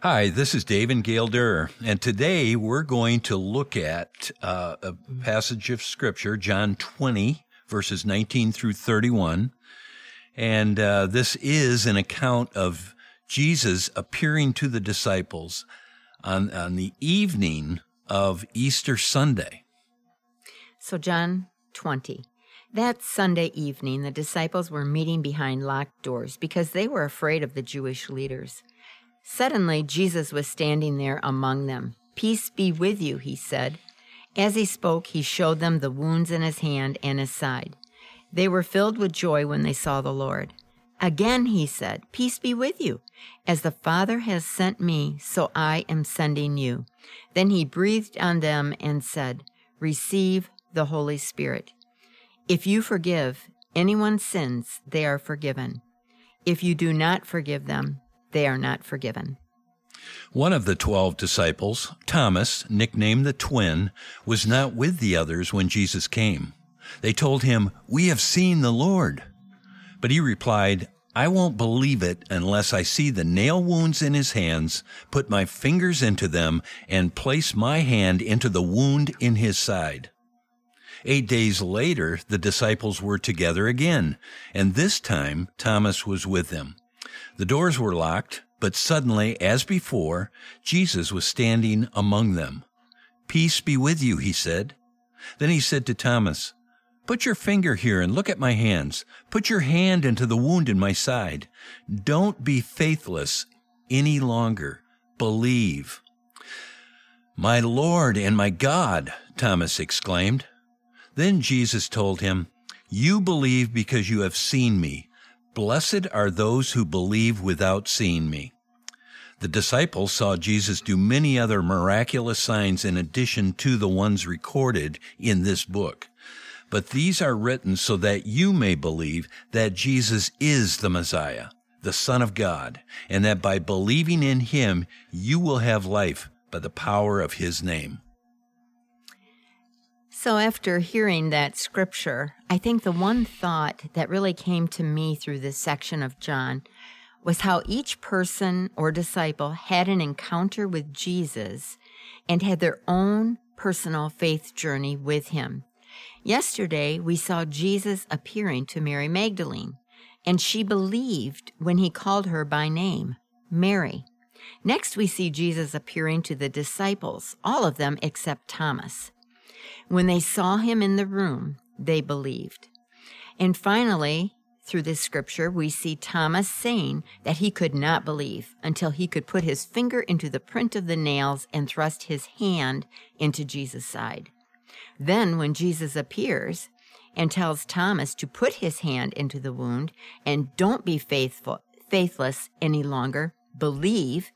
Hi, this is Dave and Gail Durr, and today we're going to look at uh, a passage of Scripture, John 20, verses 19 through 31. And uh, this is an account of Jesus appearing to the disciples on, on the evening of Easter Sunday. So, John 20. That Sunday evening, the disciples were meeting behind locked doors because they were afraid of the Jewish leaders. Suddenly, Jesus was standing there among them. Peace be with you, he said. As he spoke, he showed them the wounds in his hand and his side. They were filled with joy when they saw the Lord. Again, he said, Peace be with you. As the Father has sent me, so I am sending you. Then he breathed on them and said, Receive the Holy Spirit. If you forgive anyone's sins, they are forgiven. If you do not forgive them, they are not forgiven. One of the twelve disciples, Thomas, nicknamed the twin, was not with the others when Jesus came. They told him, We have seen the Lord. But he replied, I won't believe it unless I see the nail wounds in his hands, put my fingers into them, and place my hand into the wound in his side. Eight days later, the disciples were together again, and this time Thomas was with them. The doors were locked, but suddenly, as before, Jesus was standing among them. Peace be with you, he said. Then he said to Thomas, Put your finger here and look at my hands. Put your hand into the wound in my side. Don't be faithless any longer. Believe. My Lord and my God, Thomas exclaimed. Then Jesus told him, You believe because you have seen me. Blessed are those who believe without seeing me. The disciples saw Jesus do many other miraculous signs in addition to the ones recorded in this book. But these are written so that you may believe that Jesus is the Messiah, the Son of God, and that by believing in him, you will have life by the power of his name. So, after hearing that scripture, I think the one thought that really came to me through this section of John was how each person or disciple had an encounter with Jesus and had their own personal faith journey with him. Yesterday, we saw Jesus appearing to Mary Magdalene, and she believed when he called her by name, Mary. Next, we see Jesus appearing to the disciples, all of them except Thomas. When they saw him in the room, they believed. And finally, through this scripture, we see Thomas saying that he could not believe until he could put his finger into the print of the nails and thrust his hand into Jesus' side. Then, when Jesus appears and tells Thomas to put his hand into the wound and don't be faithful, faithless any longer, believe,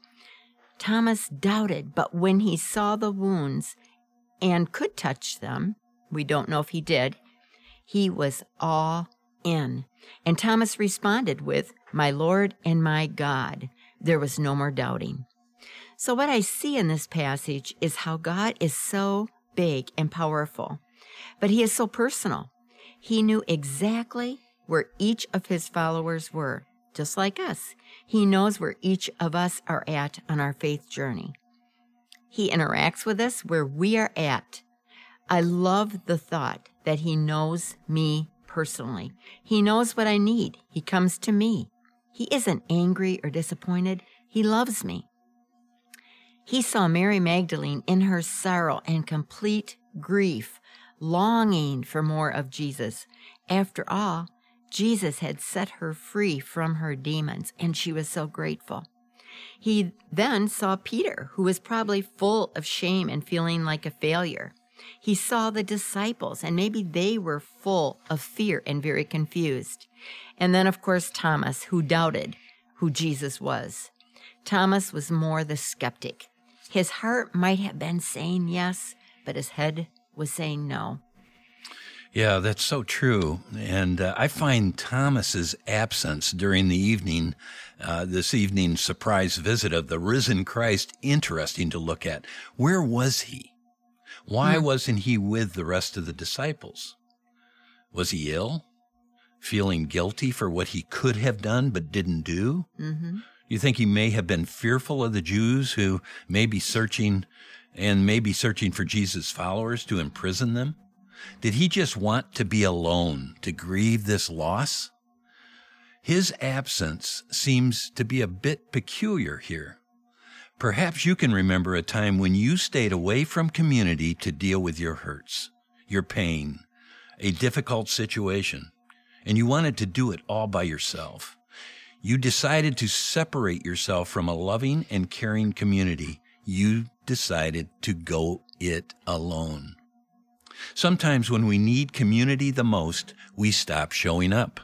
Thomas doubted, but when he saw the wounds and could touch them. We don't know if he did. He was all in. And Thomas responded with, My Lord and my God. There was no more doubting. So, what I see in this passage is how God is so big and powerful, but he is so personal. He knew exactly where each of his followers were, just like us. He knows where each of us are at on our faith journey. He interacts with us where we are at. I love the thought that He knows me personally. He knows what I need. He comes to me. He isn't angry or disappointed. He loves me. He saw Mary Magdalene in her sorrow and complete grief, longing for more of Jesus. After all, Jesus had set her free from her demons, and she was so grateful. He then saw Peter, who was probably full of shame and feeling like a failure. He saw the disciples, and maybe they were full of fear and very confused. And then, of course, Thomas, who doubted who Jesus was. Thomas was more the skeptic. His heart might have been saying yes, but his head was saying no. Yeah, that's so true. And uh, I find Thomas's absence during the evening, uh, this evening's surprise visit of the risen Christ, interesting to look at. Where was he? Why mm-hmm. wasn't he with the rest of the disciples? Was he ill? Feeling guilty for what he could have done but didn't do? Mm-hmm. You think he may have been fearful of the Jews who may be searching and may be searching for Jesus' followers to imprison them? Did he just want to be alone to grieve this loss? His absence seems to be a bit peculiar here. Perhaps you can remember a time when you stayed away from community to deal with your hurts, your pain, a difficult situation, and you wanted to do it all by yourself. You decided to separate yourself from a loving and caring community. You decided to go it alone. Sometimes when we need community the most, we stop showing up.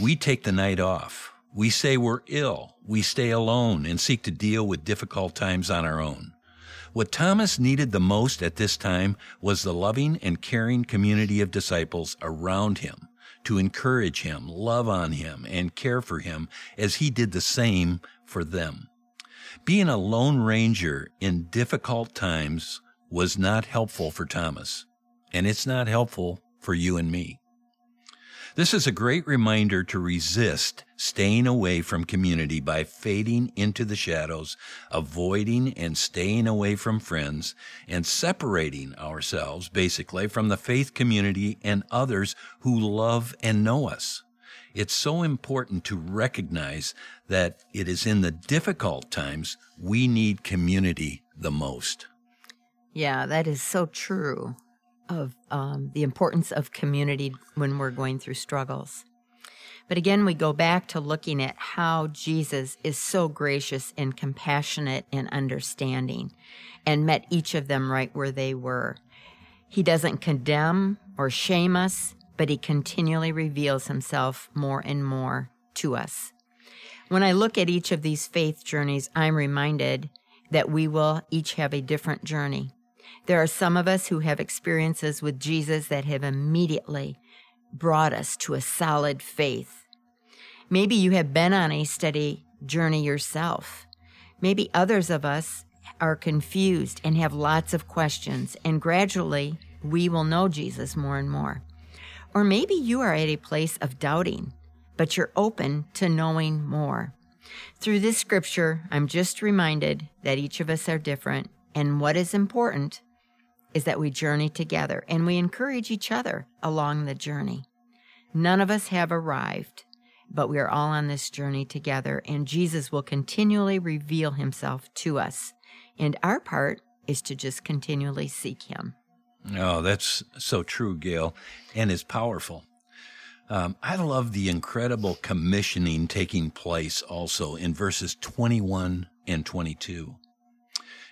We take the night off. We say we're ill. We stay alone and seek to deal with difficult times on our own. What Thomas needed the most at this time was the loving and caring community of disciples around him to encourage him, love on him, and care for him as he did the same for them. Being a lone ranger in difficult times was not helpful for Thomas, and it's not helpful for you and me. This is a great reminder to resist staying away from community by fading into the shadows, avoiding and staying away from friends, and separating ourselves basically from the faith community and others who love and know us. It's so important to recognize that it is in the difficult times we need community the most. Yeah, that is so true of um, the importance of community when we're going through struggles. But again, we go back to looking at how Jesus is so gracious and compassionate and understanding and met each of them right where they were. He doesn't condemn or shame us, but he continually reveals himself more and more to us. When I look at each of these faith journeys, I'm reminded that we will each have a different journey. There are some of us who have experiences with Jesus that have immediately brought us to a solid faith. Maybe you have been on a steady journey yourself. Maybe others of us are confused and have lots of questions, and gradually we will know Jesus more and more. Or maybe you are at a place of doubting, but you're open to knowing more. Through this scripture, I'm just reminded that each of us are different, and what is important is that we journey together and we encourage each other along the journey. None of us have arrived, but we are all on this journey together, and Jesus will continually reveal himself to us. And our part is to just continually seek him. Oh, that's so true, Gail, and is powerful. Um, I love the incredible commissioning taking place also in verses 21 and 22.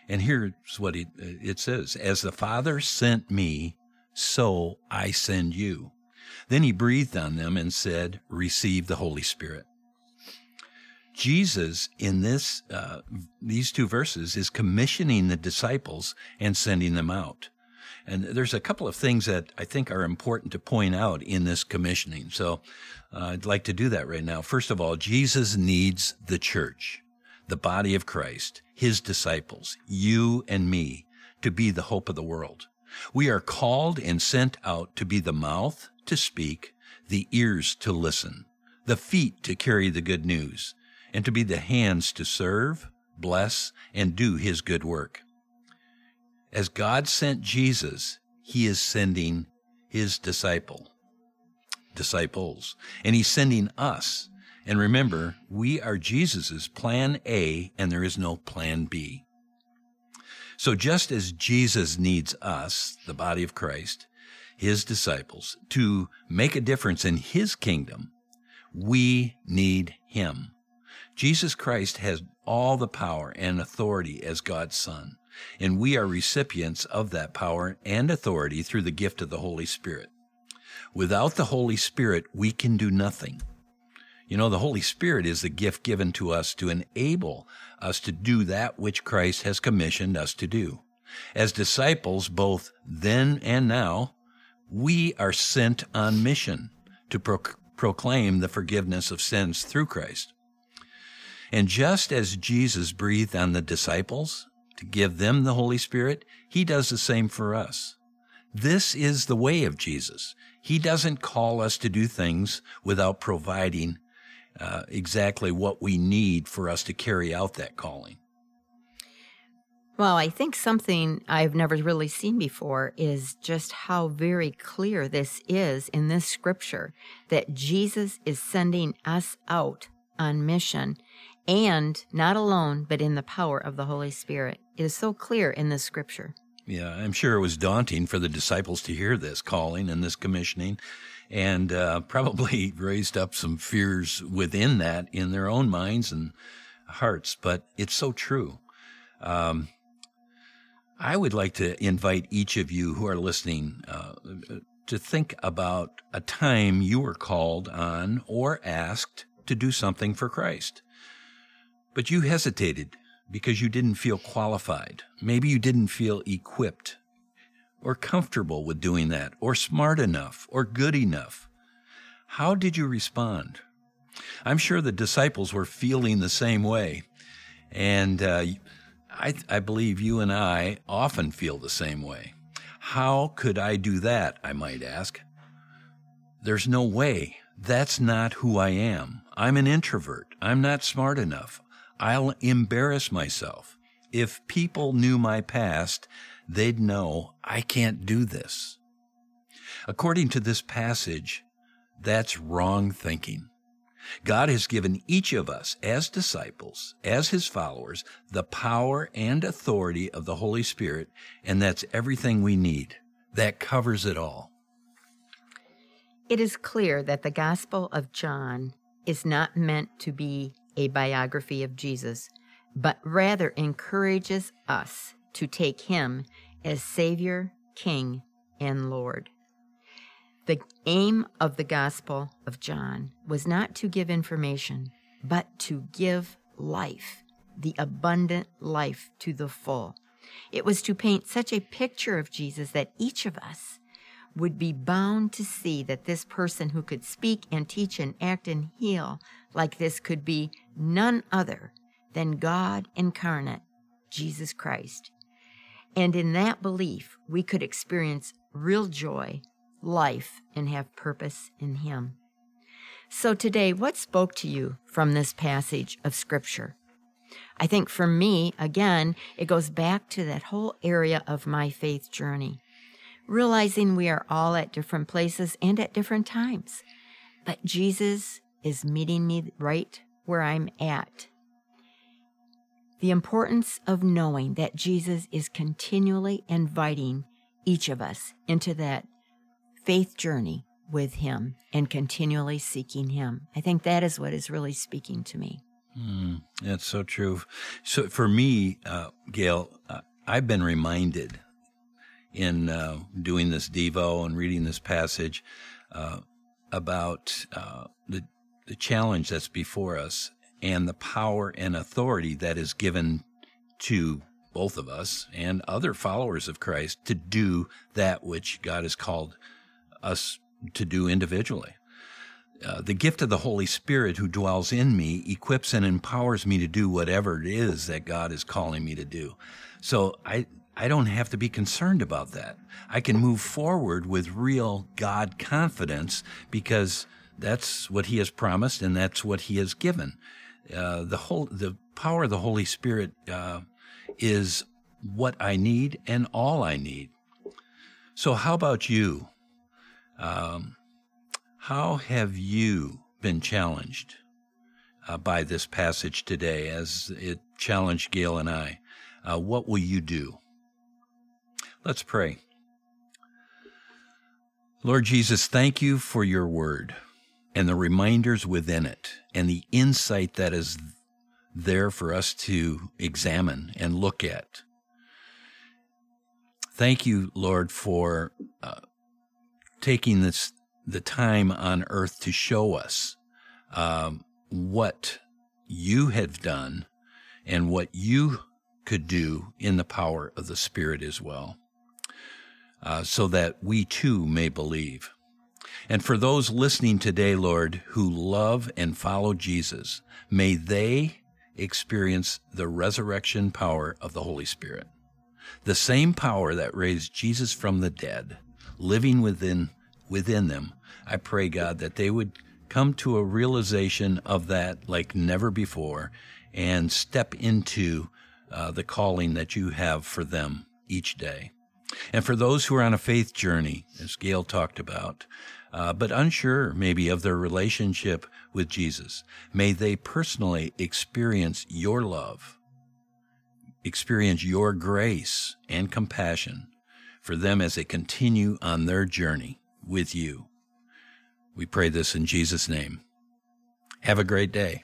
And here's what it, it says As the Father sent me, so I send you. Then he breathed on them and said, Receive the Holy Spirit. Jesus, in this, uh, these two verses, is commissioning the disciples and sending them out. And there's a couple of things that I think are important to point out in this commissioning. So uh, I'd like to do that right now. First of all, Jesus needs the church the body of Christ, his disciples, you and me, to be the hope of the world. We are called and sent out to be the mouth to speak, the ears to listen, the feet to carry the good news, and to be the hands to serve, bless, and do his good work. As God sent Jesus, he is sending his disciple, disciples, and he's sending us and remember, we are Jesus's plan A and there is no plan B. So just as Jesus needs us, the body of Christ, his disciples, to make a difference in his kingdom, we need him. Jesus Christ has all the power and authority as God's son, and we are recipients of that power and authority through the gift of the Holy Spirit. Without the Holy Spirit, we can do nothing. You know, the Holy Spirit is the gift given to us to enable us to do that which Christ has commissioned us to do. As disciples, both then and now, we are sent on mission to pro- proclaim the forgiveness of sins through Christ. And just as Jesus breathed on the disciples to give them the Holy Spirit, he does the same for us. This is the way of Jesus. He doesn't call us to do things without providing uh, exactly what we need for us to carry out that calling. Well, I think something I've never really seen before is just how very clear this is in this scripture that Jesus is sending us out on mission and not alone, but in the power of the Holy Spirit. It is so clear in this scripture. Yeah, I'm sure it was daunting for the disciples to hear this calling and this commissioning, and uh, probably raised up some fears within that in their own minds and hearts. But it's so true. Um, I would like to invite each of you who are listening uh, to think about a time you were called on or asked to do something for Christ. But you hesitated because you didn't feel qualified. Maybe you didn't feel equipped or comfortable with doing that, or smart enough, or good enough. How did you respond? I'm sure the disciples were feeling the same way. And uh, I, I believe you and I often feel the same way. How could I do that? I might ask. There's no way. That's not who I am. I'm an introvert. I'm not smart enough. I'll embarrass myself. If people knew my past, they'd know I can't do this. According to this passage, that's wrong thinking. God has given each of us as disciples, as his followers, the power and authority of the Holy Spirit, and that's everything we need. That covers it all. It is clear that the Gospel of John is not meant to be a biography of Jesus, but rather encourages us to take him as Savior, King, and Lord. The aim of the Gospel of John was not to give information, but to give life, the abundant life to the full. It was to paint such a picture of Jesus that each of us would be bound to see that this person who could speak and teach and act and heal like this could be none other than God incarnate, Jesus Christ. And in that belief, we could experience real joy life and have purpose in Him. So, today, what spoke to you from this passage of Scripture? I think for me, again, it goes back to that whole area of my faith journey, realizing we are all at different places and at different times. But Jesus is meeting me right where I'm at. The importance of knowing that Jesus is continually inviting each of us into that faith journey with Him and continually seeking Him. I think that is what is really speaking to me. Mm, that's so true. So for me, uh, Gail, uh, I've been reminded in uh, doing this Devo and reading this passage uh, about uh, the the challenge that's before us and the power and authority that is given to both of us and other followers of Christ to do that which God has called us to do individually. Uh, the gift of the Holy Spirit who dwells in me equips and empowers me to do whatever it is that God is calling me to do. So I, I don't have to be concerned about that. I can move forward with real God confidence because that's what He has promised and that's what He has given. Uh, the whole, the power of the Holy Spirit uh, is what I need and all I need. So, how about you? Um, how have you been challenged uh, by this passage today as it challenged Gail and I? Uh, what will you do? Let's pray. Lord Jesus, thank you for your word and the reminders within it and the insight that is there for us to examine and look at. Thank you, Lord, for uh, taking this the time on earth to show us um, what you have done and what you could do in the power of the Spirit as well, uh, so that we too may believe. And for those listening today, Lord, who love and follow Jesus, may they experience the resurrection power of the Holy Spirit. The same power that raised Jesus from the dead, living within within them. I pray, God, that they would come to a realization of that like never before and step into uh, the calling that you have for them each day. And for those who are on a faith journey, as Gail talked about, uh, but unsure maybe of their relationship with Jesus, may they personally experience your love, experience your grace and compassion for them as they continue on their journey with you. We pray this in Jesus' name. Have a great day.